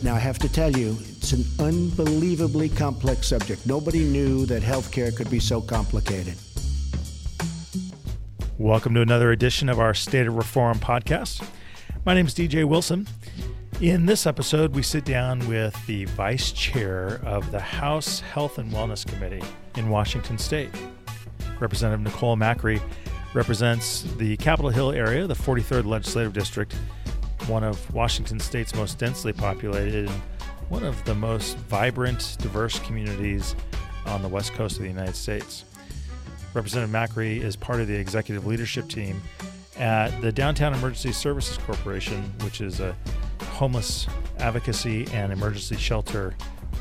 Now, I have to tell you, it's an unbelievably complex subject. Nobody knew that healthcare could be so complicated. Welcome to another edition of our State of Reform podcast. My name is DJ Wilson. In this episode, we sit down with the vice chair of the House Health and Wellness Committee in Washington State. Representative Nicole Macri represents the Capitol Hill area, the 43rd Legislative District, one of Washington State's most densely populated and one of the most vibrant, diverse communities on the west coast of the United States. Representative Macri is part of the executive leadership team at the Downtown Emergency Services Corporation, which is a homeless advocacy and emergency shelter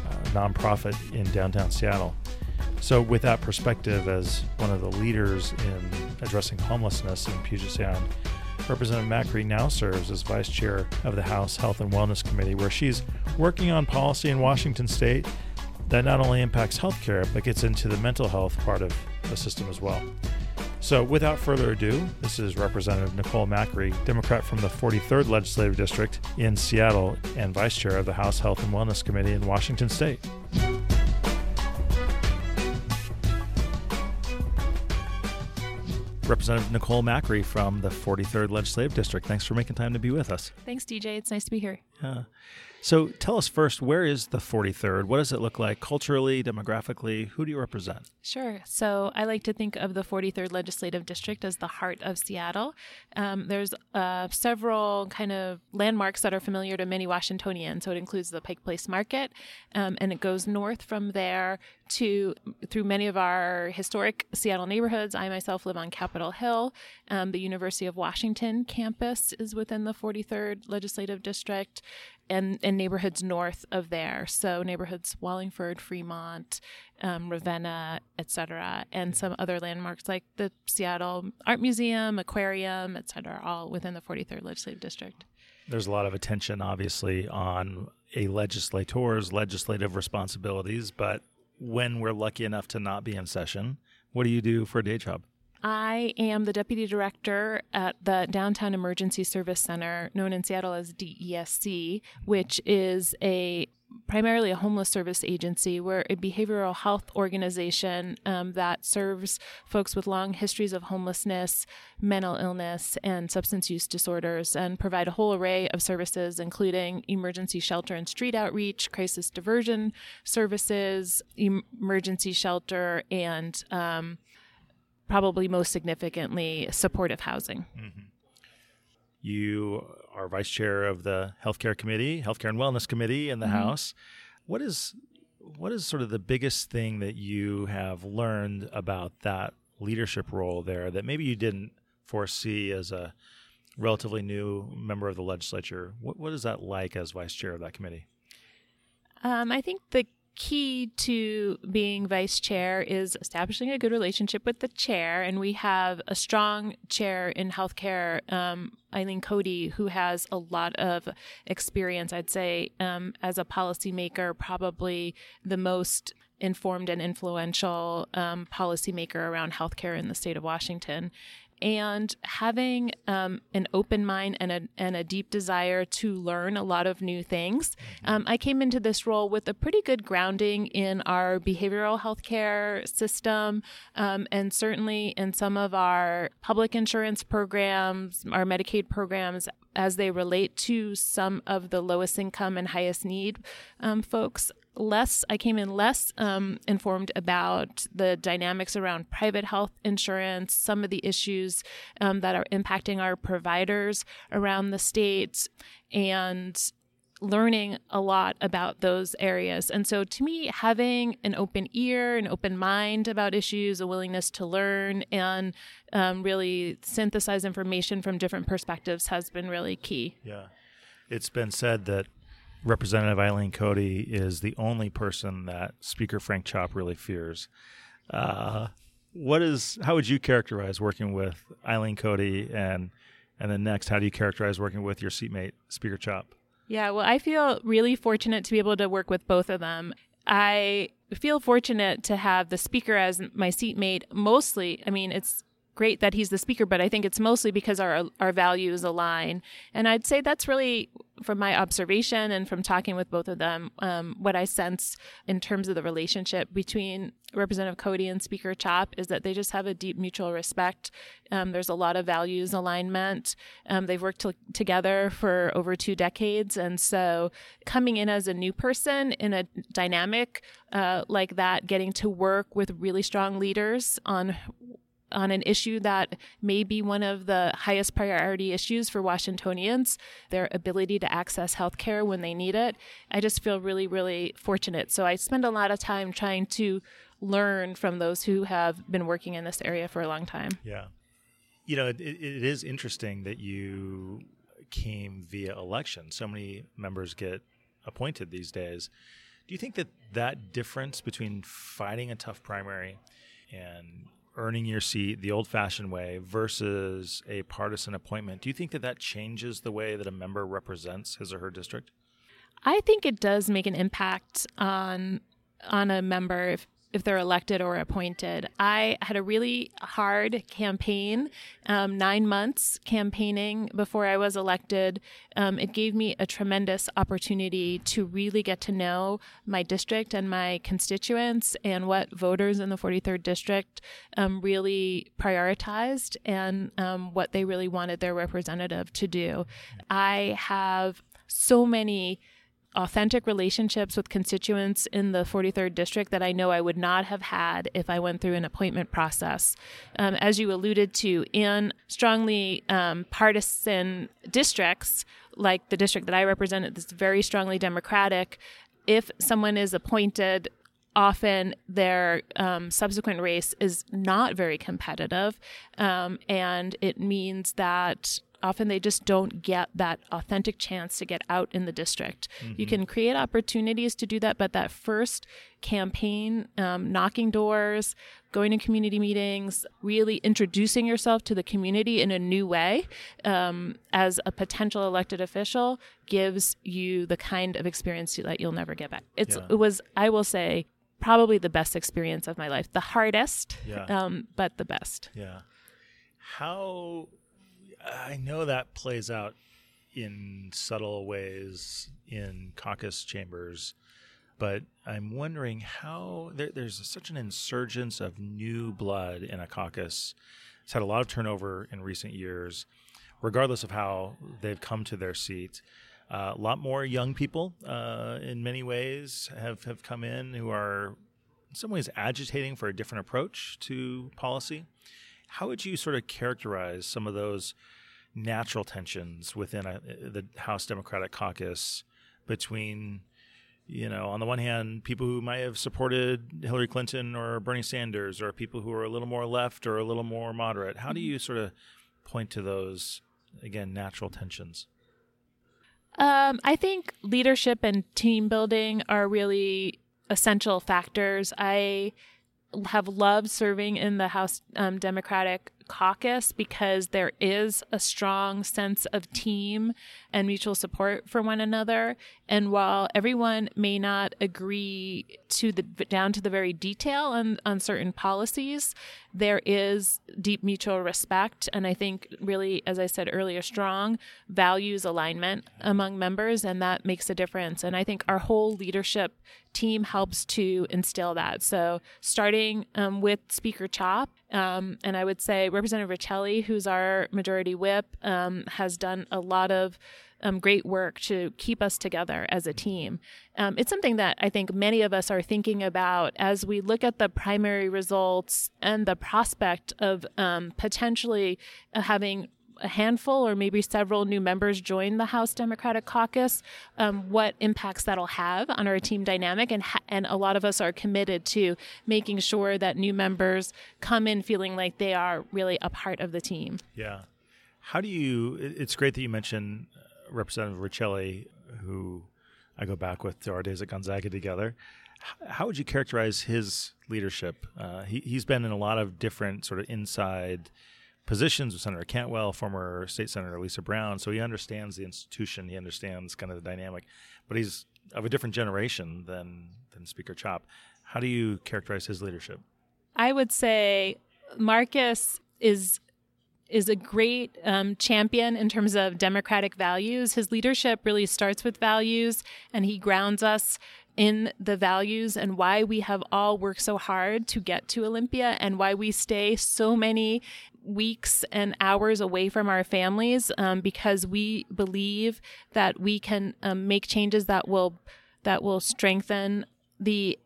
uh, nonprofit in downtown Seattle. So, with that perspective as one of the leaders in addressing homelessness in Puget Sound, Representative Macri now serves as vice chair of the House Health and Wellness Committee, where she's working on policy in Washington state that not only impacts healthcare, but gets into the mental health part of the system as well. So, without further ado, this is Representative Nicole Macri, Democrat from the 43rd Legislative District in Seattle and Vice Chair of the House Health and Wellness Committee in Washington State. Representative Nicole Macri from the 43rd Legislative District. Thanks for making time to be with us. Thanks, DJ. It's nice to be here. Yeah. So tell us first, where is the 43rd? What does it look like culturally, demographically? Who do you represent? Sure. So I like to think of the 43rd Legislative District as the heart of Seattle. Um, there's uh, several kind of landmarks that are familiar to many Washingtonians. So it includes the Pike Place Market, um, and it goes north from there to through many of our historic Seattle neighborhoods. I myself live on Capitol Hill. Um, the University of Washington campus is within the 43rd Legislative District and, neighborhoods north of there. So neighborhoods Wallingford, Fremont, um, Ravenna, etc., and some other landmarks like the Seattle Art Museum, Aquarium, etc., all within the 43rd Legislative District. There's a lot of attention, obviously, on a legislator's legislative responsibilities, but when we're lucky enough to not be in session, what do you do for a day job? I am the deputy director at the Downtown Emergency Service Center, known in Seattle as DESC, which is a primarily a homeless service agency. We're a behavioral health organization um, that serves folks with long histories of homelessness, mental illness, and substance use disorders, and provide a whole array of services, including emergency shelter and street outreach, crisis diversion services, emergency shelter, and um, probably most significantly, supportive housing. Mm-hmm. You are vice chair of the healthcare committee, healthcare and wellness committee in the mm-hmm. House. What is what is sort of the biggest thing that you have learned about that leadership role there that maybe you didn't foresee as a relatively new member of the legislature? What, what is that like as vice chair of that committee? Um, I think the key to being vice chair is establishing a good relationship with the chair. And we have a strong chair in healthcare, um, Eileen Cody, who has a lot of experience, I'd say, um, as a policymaker, probably the most informed and influential um, policymaker around healthcare in the state of Washington and having um, an open mind and a, and a deep desire to learn a lot of new things. Mm-hmm. Um, I came into this role with a pretty good grounding in our behavioral health care system um, and certainly in some of our public insurance programs, our Medicaid programs as they relate to some of the lowest income and highest need um, folks less i came in less um, informed about the dynamics around private health insurance some of the issues um, that are impacting our providers around the state and learning a lot about those areas. And so to me, having an open ear, an open mind about issues, a willingness to learn and um, really synthesize information from different perspectives has been really key. Yeah. It's been said that Representative Eileen Cody is the only person that Speaker Frank Chopp really fears. Uh, what is? How would you characterize working with Eileen Cody, and and then next, how do you characterize working with your seatmate Speaker Chopp? Yeah, well, I feel really fortunate to be able to work with both of them. I feel fortunate to have the speaker as my seatmate. Mostly, I mean, it's great that he's the speaker, but I think it's mostly because our our values align. And I'd say that's really from my observation and from talking with both of them, um, what I sense in terms of the relationship between Representative Cody and Speaker Chopp is that they just have a deep mutual respect. Um, there's a lot of values alignment. Um, they've worked together for over two decades. And so coming in as a new person in a dynamic uh, like that, getting to work with really strong leaders on on an issue that may be one of the highest priority issues for Washingtonians, their ability to access health care when they need it. I just feel really, really fortunate. So I spend a lot of time trying to learn from those who have been working in this area for a long time. Yeah. You know, it, it is interesting that you came via election. So many members get appointed these days. Do you think that that difference between fighting a tough primary and earning your seat the old fashioned way versus a partisan appointment, do you think that that changes the way that a member represents his or her district? I think it does make an impact on on a member if if they're elected or appointed. I had a really hard campaign, um, nine months campaigning before I was elected. Um, it gave me a tremendous opportunity to really get to know my district and my constituents and what voters in the 43rd district um, really prioritized and um, what they really wanted their representative to do. I have so many authentic relationships with constituents in the 43rd district that I know I would not have had if I went through an appointment process. Um, as you alluded to, in strongly um, partisan districts, like the district that I represent, that's very strongly Democratic, if someone is appointed often their um, subsequent race is not very competitive. Um, and it means that often they just don't get that authentic chance to get out in the district. Mm-hmm. You can create opportunities to do that, but that first campaign, um, knocking doors, going to community meetings, really introducing yourself to the community in a new way um, as a potential elected official gives you the kind of experience that you'll never get back. It's yeah. it was I will say probably the best experience of my life, the hardest, yeah. um, but the best. Yeah. How I know that plays out in subtle ways in caucus chambers, but I'm wondering how there, there's such an insurgence of new blood in a caucus. It's had a lot of turnover in recent years, regardless of how they've come to their seat. Uh, a lot more young people, uh, in many ways, have, have come in who are, in some ways, agitating for a different approach to policy. How would you sort of characterize some of those natural tensions within a, the House Democratic caucus between, you know, on the one hand, people who might have supported Hillary Clinton or Bernie Sanders, or people who are a little more left or a little more moderate. How do you sort of point to those, again, natural tensions? Um, I think leadership and team building are really essential factors. I have loved serving in the House um, Democratic caucus because there is a strong sense of team and mutual support for one another. And while everyone may not agree to the down to the very detail on, on certain policies, there is deep mutual respect. And I think really, as I said earlier, strong values alignment among members, and that makes a difference. And I think our whole leadership team helps to instill that. So starting um, with Speaker Chopp, um, and I would say Representative Riccelli, who's our majority whip, um, has done a lot of um, great work to keep us together as a team. Um, it's something that I think many of us are thinking about as we look at the primary results and the prospect of um, potentially uh, having a handful or maybe several new members join the House Democratic Caucus, um, what impacts that'll have on our team dynamic, and ha- and a lot of us are committed to making sure that new members come in feeling like they are really a part of the team. Yeah, how do you? It's great that you mentioned uh, Representative Riccelli, who I go back with to our days at Gonzaga together. How would you characterize his leadership? Uh, he, he's been in a lot of different sort of inside positions with Senator Cantwell, former State Senator Lisa Brown. So he understands the institution. He understands kind of the dynamic, but he's of a different generation than than Speaker Chopp. How do you characterize his leadership? I would say Marcus is is a great um, champion in terms of democratic values. His leadership really starts with values, and he grounds us in the values and why we have all worked so hard to get to Olympia and why we stay so many weeks and hours away from our families um, because we believe that we can um, make changes that will that will strengthen the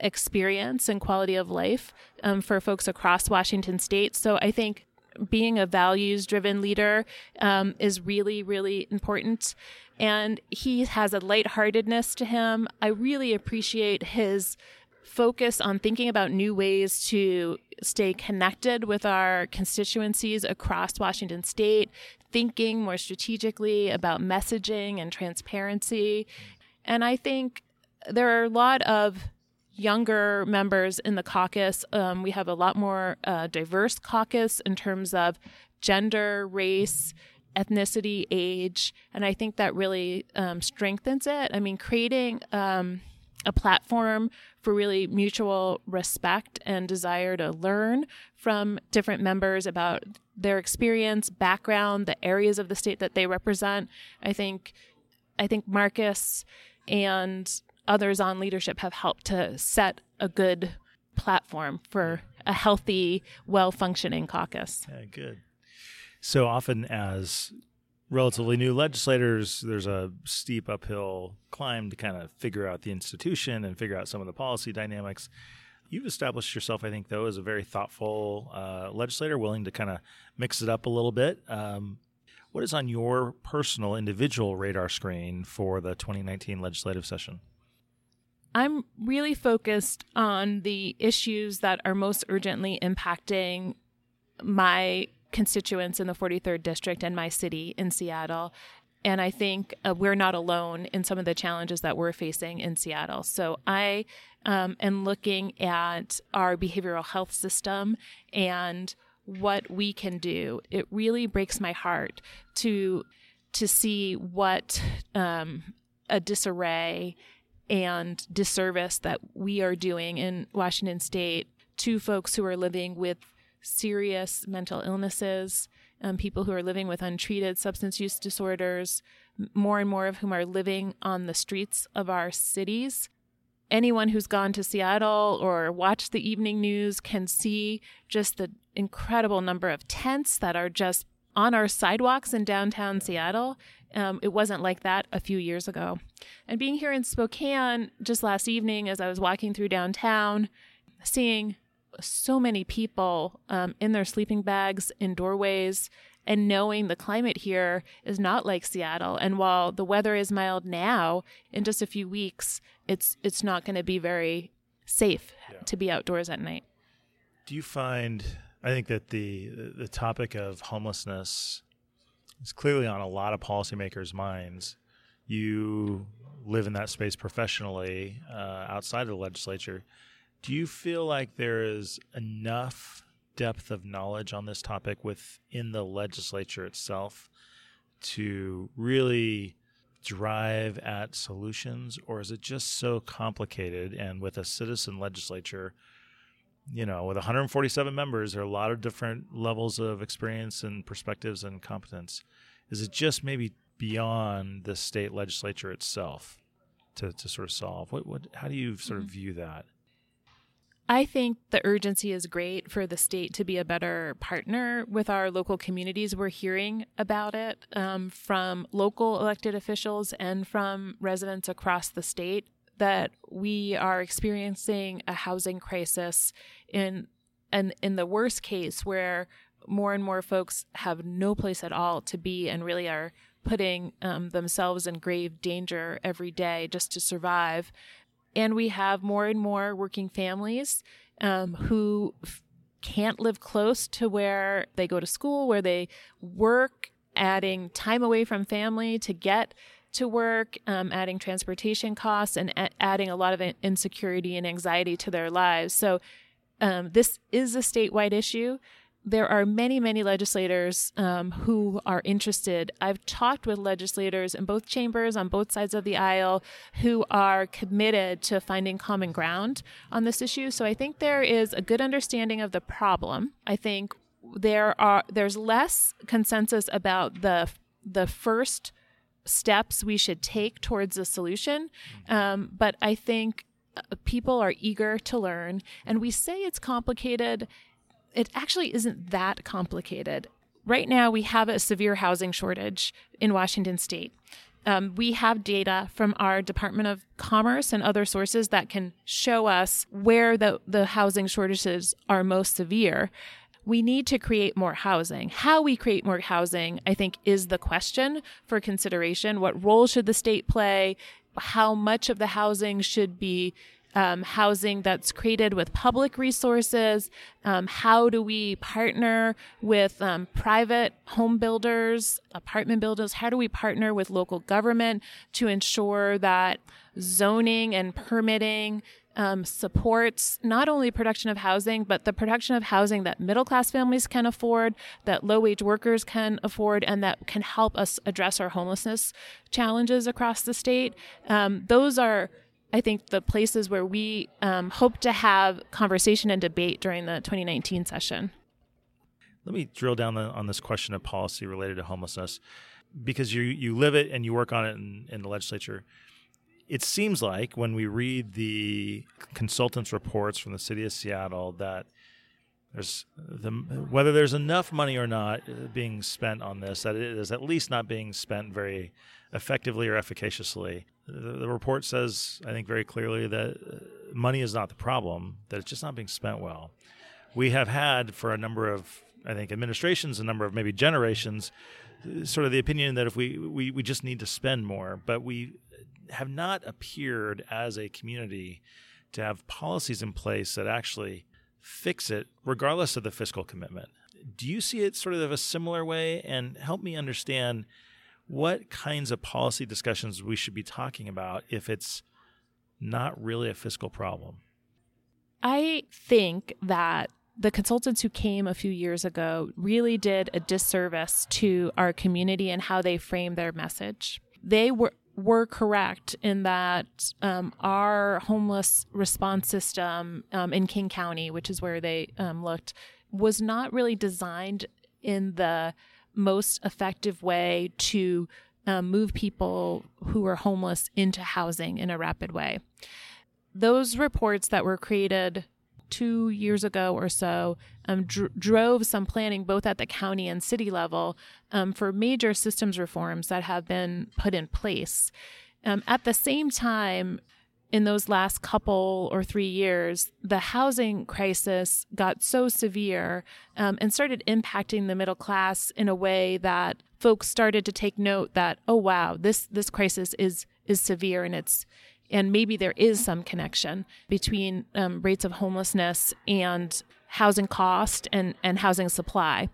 experience and quality of life um, for folks across Washington state. So I think being a values driven leader um, is really, really important and he has a lightheartedness to him. I really appreciate his focus on thinking about new ways to stay connected with our constituencies across Washington state, thinking more strategically about messaging and transparency. And I think there are a lot of younger members in the caucus. Um, we have a lot more uh, diverse caucus in terms of gender, race, ethnicity, age, and I think that really um, strengthens it. I mean, creating um, a platform for really mutual respect and desire to learn from different members about their experience, background, the areas of the state that they represent. I think, I think Marcus and others on leadership have helped to set a good platform for a healthy, well functioning caucus. Yeah, good so often as relatively new legislators, there's a steep uphill climb to kind of figure out the institution and figure out some of the policy dynamics. You've established yourself, I think, though, as a very thoughtful uh, legislator, willing to kind of mix it up a little bit. Um, what is on your personal, individual radar screen for the 2019 legislative session? I'm really focused on the issues that are most urgently impacting my constituents in the 43rd district and my city in Seattle. And I think uh, we're not alone in some of the challenges that we're facing in Seattle. So I um, am looking at our behavioral health system and what we can do. It really breaks my heart to to see what um, a disarray and disservice that we are doing in Washington State to folks who are living with serious mental illnesses, um, people who are living with untreated substance use disorders, more and more of whom are living on the streets of our cities. Anyone who's gone to Seattle or watched the evening news can see just the incredible number of tents that are just on our sidewalks in downtown Seattle. Um, it wasn't like that a few years ago. And being here in Spokane just last evening, as I was walking through downtown, seeing so many people um, in their sleeping bags in doorways and knowing the climate here is not like Seattle. And while the weather is mild now, in just a few weeks, it's it's not going to be very safe yeah. to be outdoors at night. Do you find? I think that the the topic of homelessness is clearly on a lot of policymakers' minds. You live in that space professionally uh, outside of the legislature. Do you feel like there is enough depth of knowledge on this topic within the legislature itself to really drive at solutions, or is it just so complicated? And with a citizen legislature, you know, with 147 members, there are a lot of different levels of experience and perspectives and competence. Is it just maybe beyond the state legislature itself to, to sort of solve? What, what, how do you sort of mm-hmm. view that? I think the urgency is great for the state to be a better partner with our local communities. We're hearing about it um, from local elected officials and from residents across the state that we are experiencing a housing crisis in and in the worst case where more and more folks have no place at all to be and really are putting um, themselves in grave danger every day just to survive and we have more and more working families um, who f- can't live close to where they go to school, where they work, adding time away from family to get to work, um, adding transportation costs, and a- adding a lot of insecurity and anxiety to their lives. So, um, this is a statewide issue there are many, many legislators um, who are interested. I've talked with legislators in both chambers on both sides of the aisle who are committed to finding common ground on this issue. So I think there is a good understanding of the problem. I think there are there's less consensus about the the first steps we should take towards a solution. Um, but I think uh, people are eager to learn, and we say it's complicated. It actually isn't that complicated. Right now, we have a severe housing shortage in Washington state. Um, we have data from our Department of Commerce and other sources that can show us where the, the housing shortages are most severe we need to create more housing. How we create more housing, I think, is the question for consideration. What role should the state play? How much of the housing should be um, housing that's created with public resources? Um, how do we partner with um, private home builders, apartment builders? How do we partner with local government to ensure that zoning and permitting um, supports not only production of housing, but the production of housing that middle class families can afford, that low wage workers can afford, and that can help us address our homelessness challenges across the state. Um, those are, I think, the places where we um, hope to have conversation and debate during the 2019 session. Let me drill down on this question of policy related to homelessness because you, you live it and you work on it in, in the legislature it seems like when we read the consultants' reports from the city of Seattle that there's the, whether there's enough money or not uh, being spent on this, that it is at least not being spent very effectively or efficaciously. The, the report says, I think very clearly, that uh, money is not the problem; that it's just not being spent well. We have had for a number of, I think, administrations, a number of maybe generations, uh, sort of the opinion that if we, we, we just need to spend more, but we have not appeared as a community to have policies in place that actually fix it, regardless of the fiscal commitment. Do you see it sort of a similar way? And help me understand what kinds of policy discussions we should be talking about if it's not really a fiscal problem. I think that the consultants who came a few years ago really did a disservice to our community and how they framed their message. They were were correct in that um, our homeless response system um, in King County, which is where they um, looked, was not really designed in the most effective way to um, move people who are homeless into housing in a rapid way. Those reports that were created two years ago or so um, dr- drove some planning both at the county and city level um, for major systems reforms that have been put in place. Um, at the same time, in those last couple or three years, the housing crisis got so severe um, and started impacting the middle class in a way that folks started to take note that, oh wow, this this crisis is is severe and it's and maybe there is some connection between um, rates of homelessness and housing cost and, and housing supply.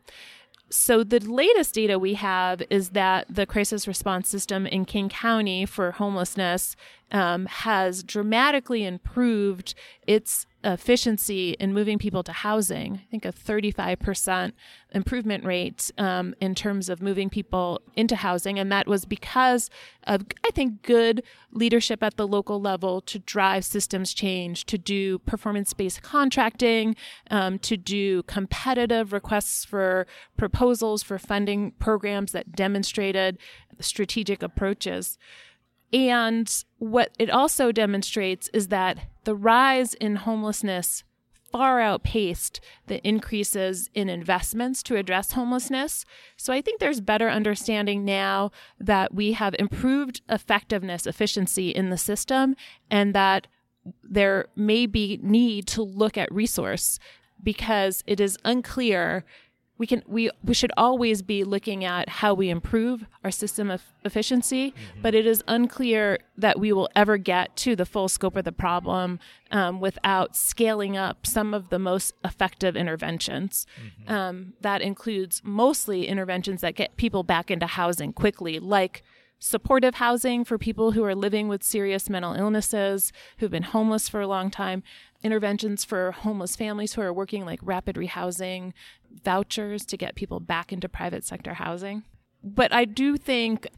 So, the latest data we have is that the crisis response system in King County for homelessness um, has dramatically improved its efficiency in moving people to housing. I think a 35% improvement rate um, in terms of moving people into housing. And that was because of, I think, good leadership at the local level to drive systems change, to do performance based contracting, um, to do competitive requests for proposals for funding programs that demonstrated strategic approaches. And what it also demonstrates is that the rise in homelessness far outpaced the increases in investments to address homelessness. So I think there's better understanding now that we have improved effectiveness, efficiency in the system, and that there may be need to look at resource because it is unclear we can we we should always be looking at how we improve our system of efficiency mm-hmm. but it is unclear that we will ever get to the full scope of the problem um, without scaling up some of the most effective interventions mm-hmm. um, that includes mostly interventions that get people back into housing quickly like supportive housing for people who are living with serious mental illnesses, who've been homeless for a long time, interventions for homeless families who are working like rapid rehousing, vouchers to get people back into private sector housing. But I do think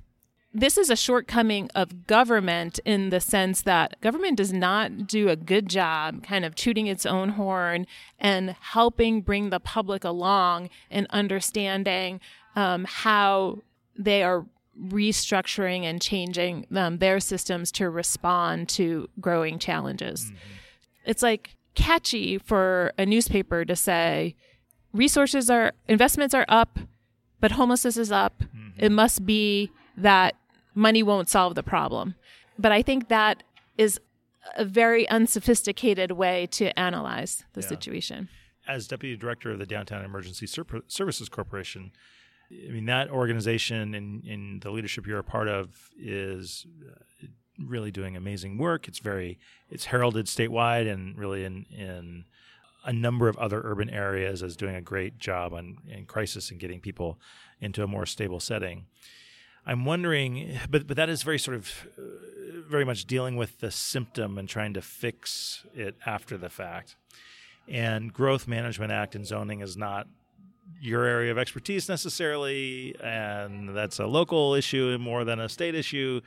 this is a shortcoming of government in the sense that government does not do a good job kind of tooting its own horn and helping bring the public along and understanding um, how they are restructuring and changing um, their systems to respond to growing challenges. Mm-hmm. It's like catchy for a newspaper to say resources are investments are up, but homelessness is up. Mm-hmm. It must be that money won't solve the problem. But I think that is a very unsophisticated way to analyze the yeah. situation. As deputy director of the Downtown Emergency Services Corporation, I mean that organization and, and the leadership you're a part of is uh, really doing amazing work. It's very it's heralded statewide and really in in a number of other urban areas as doing a great job on in crisis and getting people into a more stable setting. I'm wondering, but but that is very sort of uh, very much dealing with the symptom and trying to fix it after the fact. And Growth Management Act and zoning is not your area of expertise necessarily, and that's a local issue more than a state issue.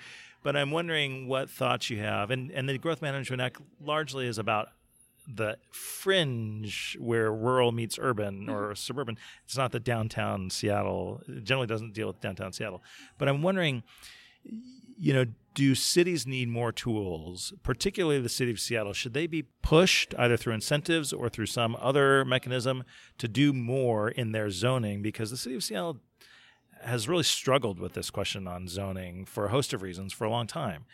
But I'm wondering what thoughts you have, and and the Growth Management Act largely is about the fringe where rural meets urban or mm-hmm. suburban. It's not the downtown Seattle. It generally doesn't deal with downtown Seattle. But I'm wondering, you know, do cities need more tools, particularly the city of Seattle? Should they be pushed either through incentives or through some other mechanism to do more in their zoning? Because the city of Seattle has really struggled with this question on zoning for a host of reasons for a long time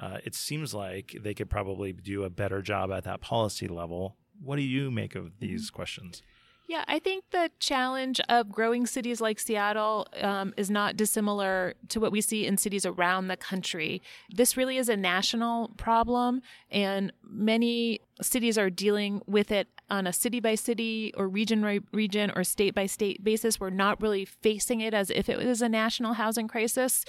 uh, it seems like they could probably do a better job at that policy level. What do you make of these mm-hmm. questions? Yeah, I think the challenge of growing cities like Seattle um, is not dissimilar to what we see in cities around the country. This really is a national problem, and many cities are dealing with it on a city by city or region by region or state by state basis. We're not really facing it as if it was a national housing crisis.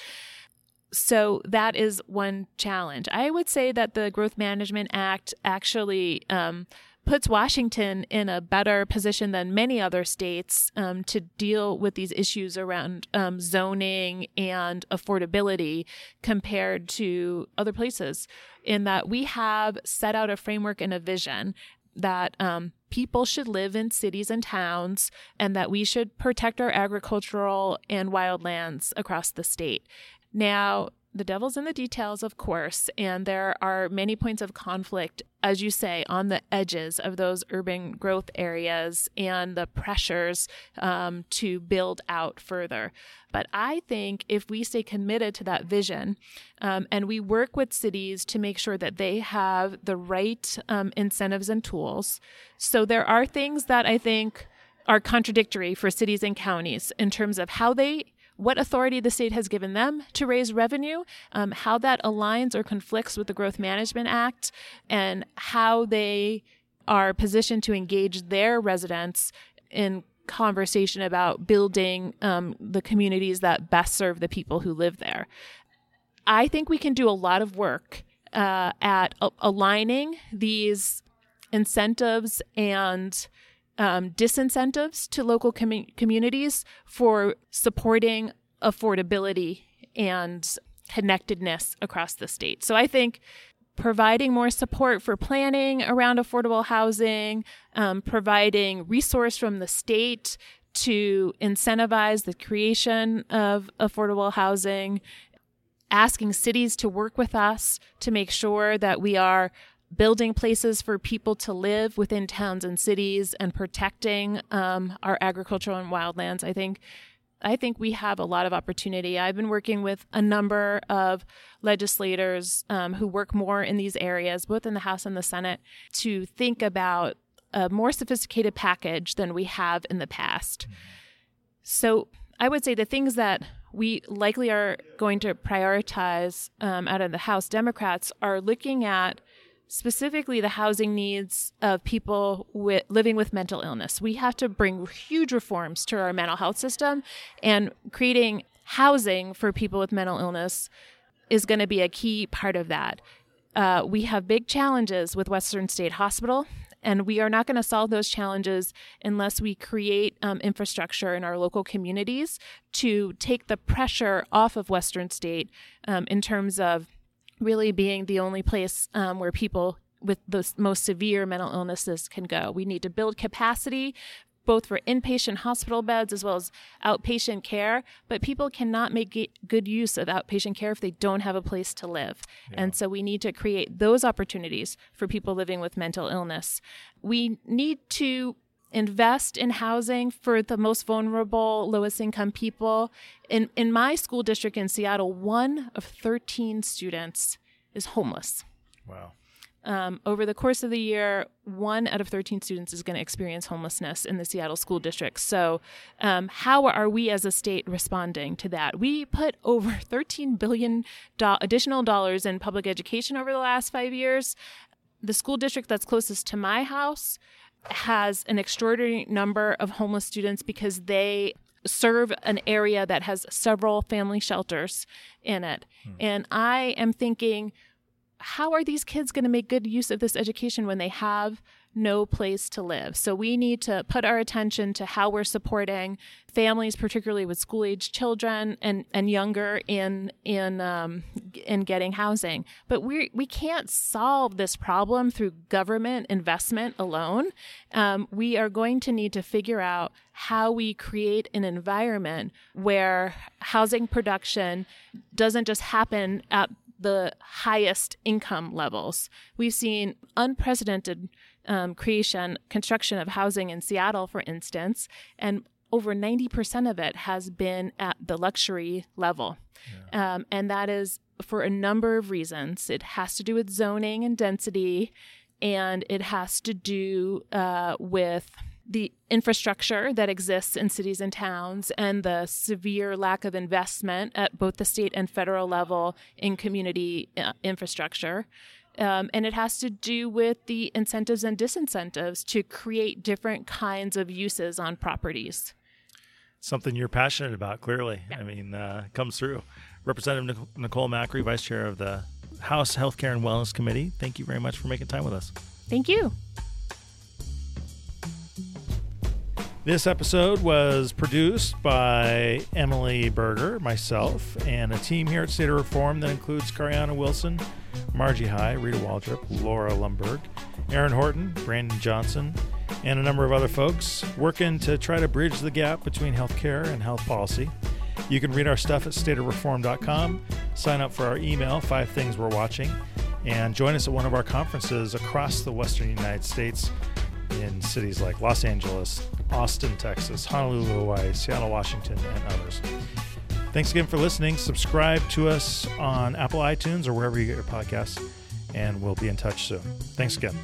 So that is one challenge. I would say that the Growth Management Act actually um, puts Washington in a better position than many other states um, to deal with these issues around um, zoning and affordability compared to other places, in that we have set out a framework and a vision that um, people should live in cities and towns and that we should protect our agricultural and wildlands across the state. Now, the devil's in the details, of course, and there are many points of conflict, as you say, on the edges of those urban growth areas and the pressures um, to build out further. But I think if we stay committed to that vision um, and we work with cities to make sure that they have the right um, incentives and tools, so there are things that I think are contradictory for cities and counties in terms of how they what authority the state has given them to raise revenue, um, how that aligns or conflicts with the Growth Management Act, and how they are positioned to engage their residents in conversation about building um, the communities that best serve the people who live there. I think we can do a lot of work uh, at a- aligning these incentives and um, disincentives to local com- communities for supporting affordability and connectedness across the state. So I think providing more support for planning around affordable housing, um, providing resource from the state to incentivize the creation of affordable housing, asking cities to work with us to make sure that we are building places for people to live within towns and cities and protecting um, our agricultural and wildlands. I think I think we have a lot of opportunity. I've been working with a number of legislators um, who work more in these areas, both in the House and the Senate, to think about a more sophisticated package than we have in the past. So I would say the things that we likely are going to prioritize um, out of the House Democrats are looking at specifically the housing needs of people with, living with mental illness. We have to bring huge reforms to our mental health system, and creating housing for people with mental illness is going to be a key part of that. Uh, we have big challenges with Western State Hospital and we are not going to solve those challenges unless we create um, infrastructure in our local communities to take the pressure off of Western State um, in terms of really being the only place um, where people with the most severe mental illnesses can go. We need to build capacity both for inpatient hospital beds as well as outpatient care, but people cannot make good use of outpatient care if they don't have a place to live. Yeah. And so we need to create those opportunities for people living with mental illness. We need to invest in housing for the most vulnerable, lowest income people. In in my school district in Seattle, one of 13 students is homeless. Wow um, over the course of the year, one out of 13 students is going to experience homelessness in the Seattle School District. So, um, how are we as a state responding to that? We put over 13 billion do- additional dollars in public education over the last five years. The school district that's closest to my house has an extraordinary number of homeless students because they serve an area that has several family shelters in it. Hmm. And I am thinking, how are these kids going to make good use of this education when they have no place to live? So we need to put our attention to how we're supporting families, particularly with school age children and, and younger in in um, in getting housing. But we we can't solve this problem through government investment alone. Um, we are going to need to figure out how we create an environment where housing production doesn't just happen at the highest income levels. We've seen unprecedented um, creation, construction of housing in Seattle, for instance, and over 90% of it has been at the luxury level. Yeah. Um, and that is for a number of reasons. It has to do with zoning and density, and it has to do uh, with the infrastructure that exists in cities and towns and the severe lack of investment at both the state and federal level in community uh, infrastructure. Um, and it has to do with the incentives and disincentives to create different kinds of uses on properties. Something you're passionate about, clearly. Yeah. I mean, uh, comes through. Representative Nicole Macri, Vice Chair of the House Healthcare and Wellness Committee, thank you very much for making time with us. Thank you. This episode was produced by Emily Berger, myself, and a team here at State of Reform that includes Cariana Wilson, Margie High, Rita Waldrop, Laura Lumberg, Aaron Horton, Brandon Johnson, and a number of other folks working to try to bridge the gap between healthcare and health policy. You can read our stuff at stateofreform.com, sign up for our email, Five Things We're Watching, and join us at one of our conferences across the Western United States in cities like Los Angeles, Austin, Texas, Honolulu, Hawaii, Seattle, Washington, and others. Thanks again for listening. Subscribe to us on Apple iTunes or wherever you get your podcasts, and we'll be in touch soon. Thanks again.